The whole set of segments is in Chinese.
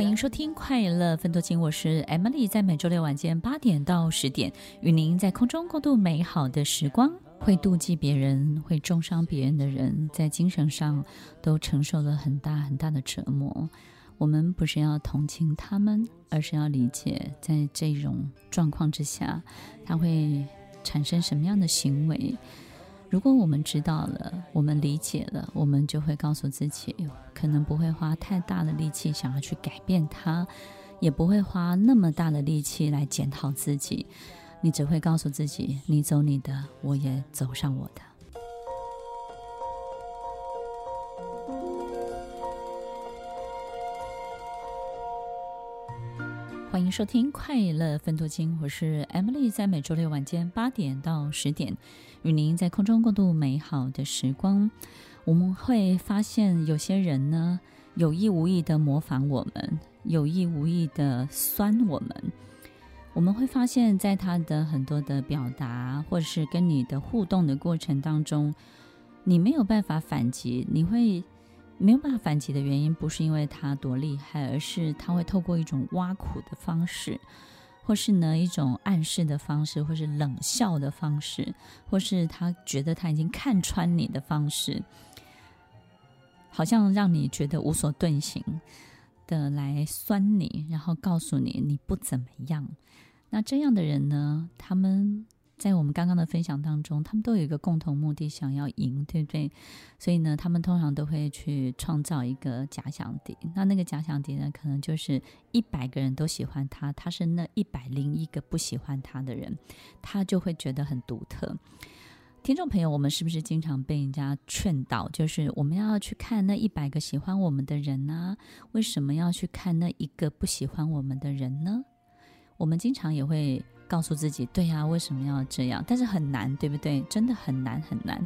欢迎收听《快乐分多金》，我是 Emily，在每周六晚间八点到十点，与您在空中共度美好的时光。会妒忌别人、会中伤别人的人，在精神上都承受了很大很大的折磨。我们不是要同情他们，而是要理解，在这种状况之下，他会产生什么样的行为。如果我们知道了，我们理解了，我们就会告诉自己，可能不会花太大的力气想要去改变它，也不会花那么大的力气来检讨自己。你只会告诉自己，你走你的，我也走上我的。欢迎收听《快乐分多金》，我是 Emily，在每周六晚间八点到十点，与您在空中共度美好的时光。我们会发现，有些人呢，有意无意的模仿我们，有意无意的酸我们。我们会发现，在他的很多的表达，或者是跟你的互动的过程当中，你没有办法反击，你会。没有办法反击的原因，不是因为他多厉害，而是他会透过一种挖苦的方式，或是呢一种暗示的方式，或是冷笑的方式，或是他觉得他已经看穿你的方式，好像让你觉得无所遁形的来酸你，然后告诉你你不怎么样。那这样的人呢，他们。在我们刚刚的分享当中，他们都有一个共同目的，想要赢，对不对？所以呢，他们通常都会去创造一个假想敌。那那个假想敌呢，可能就是一百个人都喜欢他，他是那一百零一个不喜欢他的人，他就会觉得很独特。听众朋友，我们是不是经常被人家劝导，就是我们要去看那一百个喜欢我们的人呢？为什么要去看那一个不喜欢我们的人呢？我们经常也会。告诉自己，对呀，为什么要这样？但是很难，对不对？真的很难很难。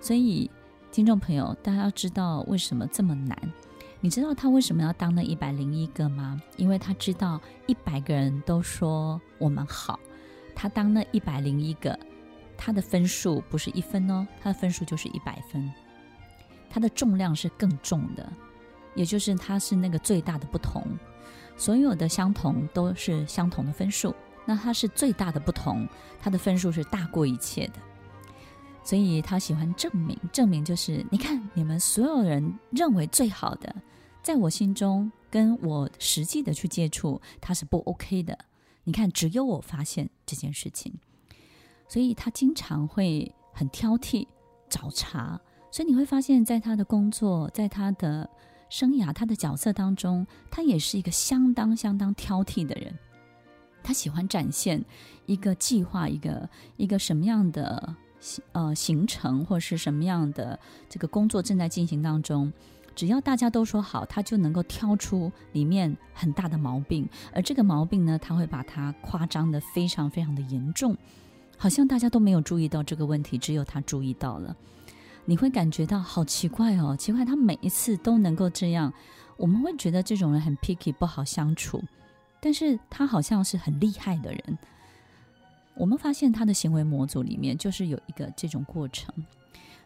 所以，听众朋友，大家要知道为什么这么难？你知道他为什么要当那一百零一个吗？因为他知道一百个人都说我们好，他当那一百零一个，他的分数不是一分哦，他的分数就是一百分，他的重量是更重的，也就是他是那个最大的不同。所有的相同都是相同的分数。那他是最大的不同，他的分数是大过一切的，所以他喜欢证明。证明就是，你看你们所有人认为最好的，在我心中跟我实际的去接触，他是不 OK 的。你看，只有我发现这件事情，所以他经常会很挑剔、找茬。所以你会发现在他的工作，在他的生涯、他的角色当中，他也是一个相当相当挑剔的人。他喜欢展现一个计划，一个一个什么样的呃行程，或是什么样的这个工作正在进行当中，只要大家都说好，他就能够挑出里面很大的毛病，而这个毛病呢，他会把它夸张的非常非常的严重，好像大家都没有注意到这个问题，只有他注意到了。你会感觉到好奇怪哦，奇怪，他每一次都能够这样，我们会觉得这种人很 picky，不好相处。但是他好像是很厉害的人，我们发现他的行为模组里面就是有一个这种过程，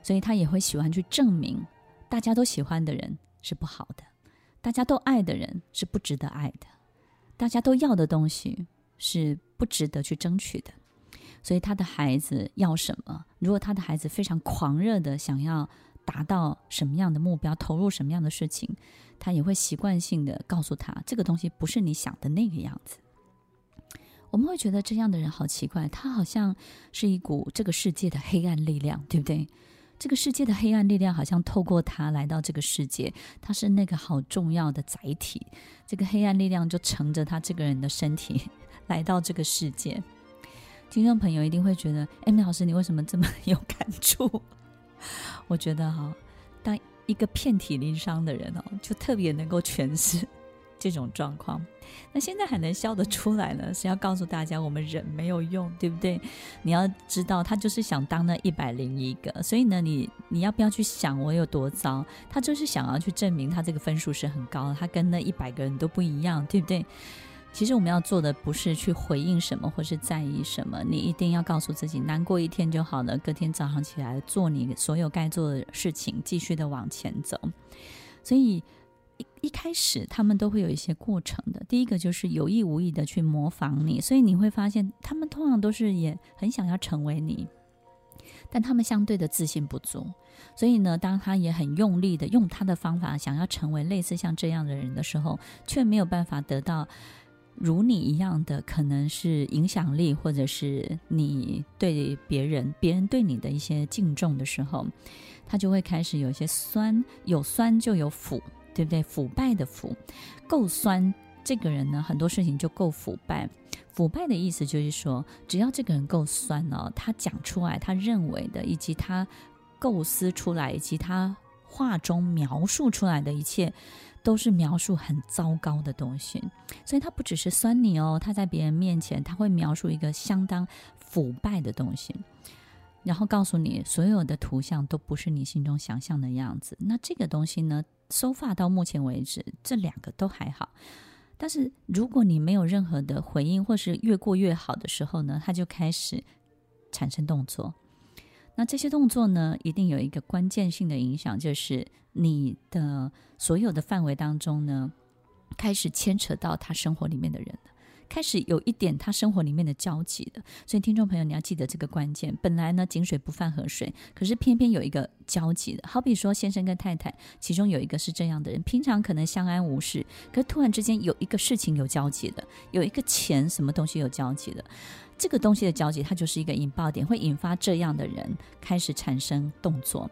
所以他也会喜欢去证明大家都喜欢的人是不好的，大家都爱的人是不值得爱的，大家都要的东西是不值得去争取的。所以他的孩子要什么？如果他的孩子非常狂热的想要。达到什么样的目标，投入什么样的事情，他也会习惯性的告诉他，这个东西不是你想的那个样子。我们会觉得这样的人好奇怪，他好像是一股这个世界的黑暗力量，对不对？这个世界的黑暗力量好像透过他来到这个世界，他是那个好重要的载体。这个黑暗力量就乘着他这个人的身体来到这个世界。听众朋友一定会觉得，艾，米老师，你为什么这么 有感触？我觉得哈，当一个遍体鳞伤的人哦，就特别能够诠释 这种状况。那现在还能笑得出来呢，是要告诉大家，我们人没有用，对不对？你要知道，他就是想当那一百零一个，所以呢，你你要不要去想我有多糟？他就是想要去证明他这个分数是很高，他跟那一百个人都不一样，对不对？其实我们要做的不是去回应什么或是在意什么，你一定要告诉自己，难过一天就好了，隔天早上起来做你所有该做的事情，继续的往前走。所以，一开始他们都会有一些过程的。第一个就是有意无意的去模仿你，所以你会发现他们通常都是也很想要成为你，但他们相对的自信不足。所以呢，当他也很用力的用他的方法想要成为类似像这样的人的时候，却没有办法得到。如你一样的，可能是影响力，或者是你对别人、别人对你的一些敬重的时候，他就会开始有一些酸，有酸就有腐，对不对？腐败的腐，够酸，这个人呢，很多事情就够腐败。腐败的意思就是说，只要这个人够酸哦，他讲出来他认为的，以及他构思出来，以及他话中描述出来的一切。都是描述很糟糕的东西，所以他不只是酸你哦，他在别人面前他会描述一个相当腐败的东西，然后告诉你所有的图像都不是你心中想象的样子。那这个东西呢，so far 到目前为止，这两个都还好。但是如果你没有任何的回应，或是越过越好的时候呢，他就开始产生动作。那这些动作呢，一定有一个关键性的影响，就是你的所有的范围当中呢，开始牵扯到他生活里面的人了，开始有一点他生活里面的交集的。所以，听众朋友，你要记得这个关键。本来呢，井水不犯河水，可是偏偏有一个交集的。好比说，先生跟太太，其中有一个是这样的人，平常可能相安无事，可突然之间有一个事情有交集的，有一个钱什么东西有交集的。这个东西的交集，它就是一个引爆点，会引发这样的人开始产生动作。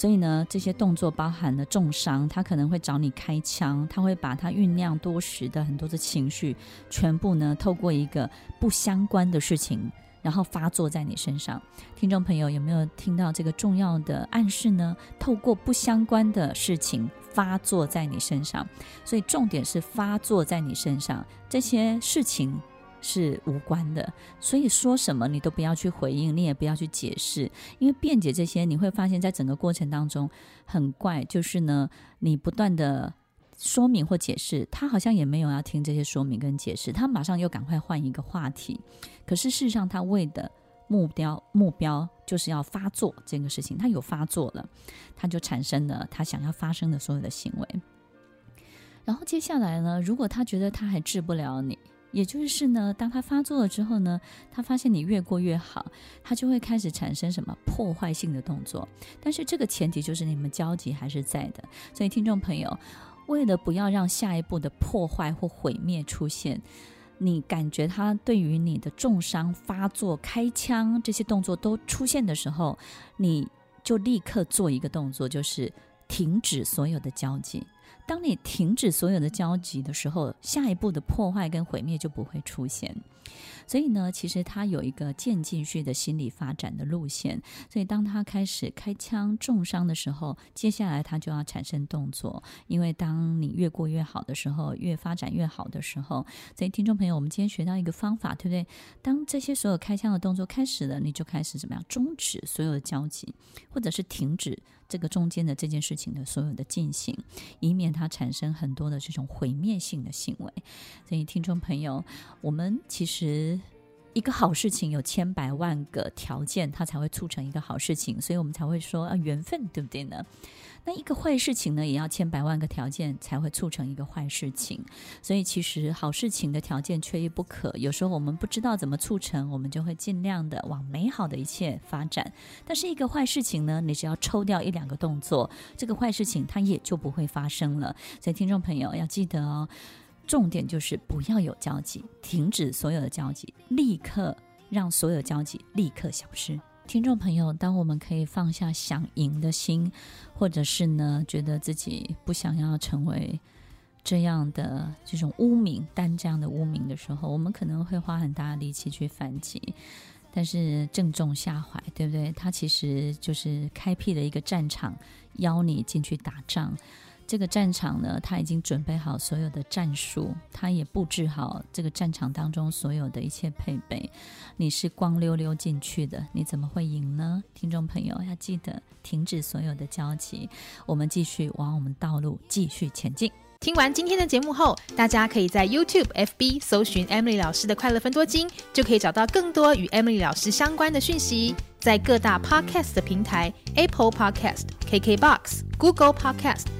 所以呢，这些动作包含了重伤，他可能会找你开枪，他会把他酝酿多时的很多的情绪，全部呢透过一个不相关的事情，然后发作在你身上。听众朋友有没有听到这个重要的暗示呢？透过不相关的事情发作在你身上，所以重点是发作在你身上这些事情。是无关的，所以说什么你都不要去回应，你也不要去解释，因为辩解这些，你会发现在整个过程当中很怪，就是呢，你不断的说明或解释，他好像也没有要听这些说明跟解释，他马上又赶快换一个话题。可是事实上，他为的目标目标就是要发作这个事情，他有发作了，他就产生了他想要发生的所有的行为。然后接下来呢，如果他觉得他还治不了你。也就是呢，当他发作了之后呢，他发现你越过越好，他就会开始产生什么破坏性的动作。但是这个前提就是你们交集还是在的。所以听众朋友，为了不要让下一步的破坏或毁灭出现，你感觉他对于你的重伤、发作、开枪这些动作都出现的时候，你就立刻做一个动作，就是停止所有的交集。当你停止所有的交集的时候，下一步的破坏跟毁灭就不会出现。所以呢，其实他有一个渐进式的心理发展的路线。所以当他开始开枪重伤的时候，接下来他就要产生动作。因为当你越过越好的时候，越发展越好的时候，所以听众朋友，我们今天学到一个方法，对不对？当这些所有开枪的动作开始了，你就开始怎么样？终止所有的交集，或者是停止。这个中间的这件事情的所有的进行，以免它产生很多的这种毁灭性的行为。所以，听众朋友，我们其实一个好事情有千百万个条件，它才会促成一个好事情，所以我们才会说啊，缘分，对不对呢？那一个坏事情呢，也要千百万个条件才会促成一个坏事情。所以其实好事情的条件缺一不可。有时候我们不知道怎么促成，我们就会尽量的往美好的一切发展。但是一个坏事情呢，你只要抽掉一两个动作，这个坏事情它也就不会发生了。所以听众朋友要记得哦，重点就是不要有交集，停止所有的交集，立刻让所有交集立刻消失。听众朋友，当我们可以放下想赢的心，或者是呢，觉得自己不想要成为这样的这种污名，担这样的污名的时候，我们可能会花很大的力气去反击，但是正中下怀，对不对？他其实就是开辟了一个战场，邀你进去打仗。这个战场呢，他已经准备好所有的战术，他也布置好这个战场当中所有的一切配备。你是光溜溜进去的，你怎么会赢呢？听众朋友要记得停止所有的交集，我们继续往我们道路继续前进。听完今天的节目后，大家可以在 YouTube、FB 搜寻 Emily 老师的快乐分多金，就可以找到更多与 Emily 老师相关的讯息。在各大 Podcast 的平台，Apple Podcast、KKBox、Google Podcast。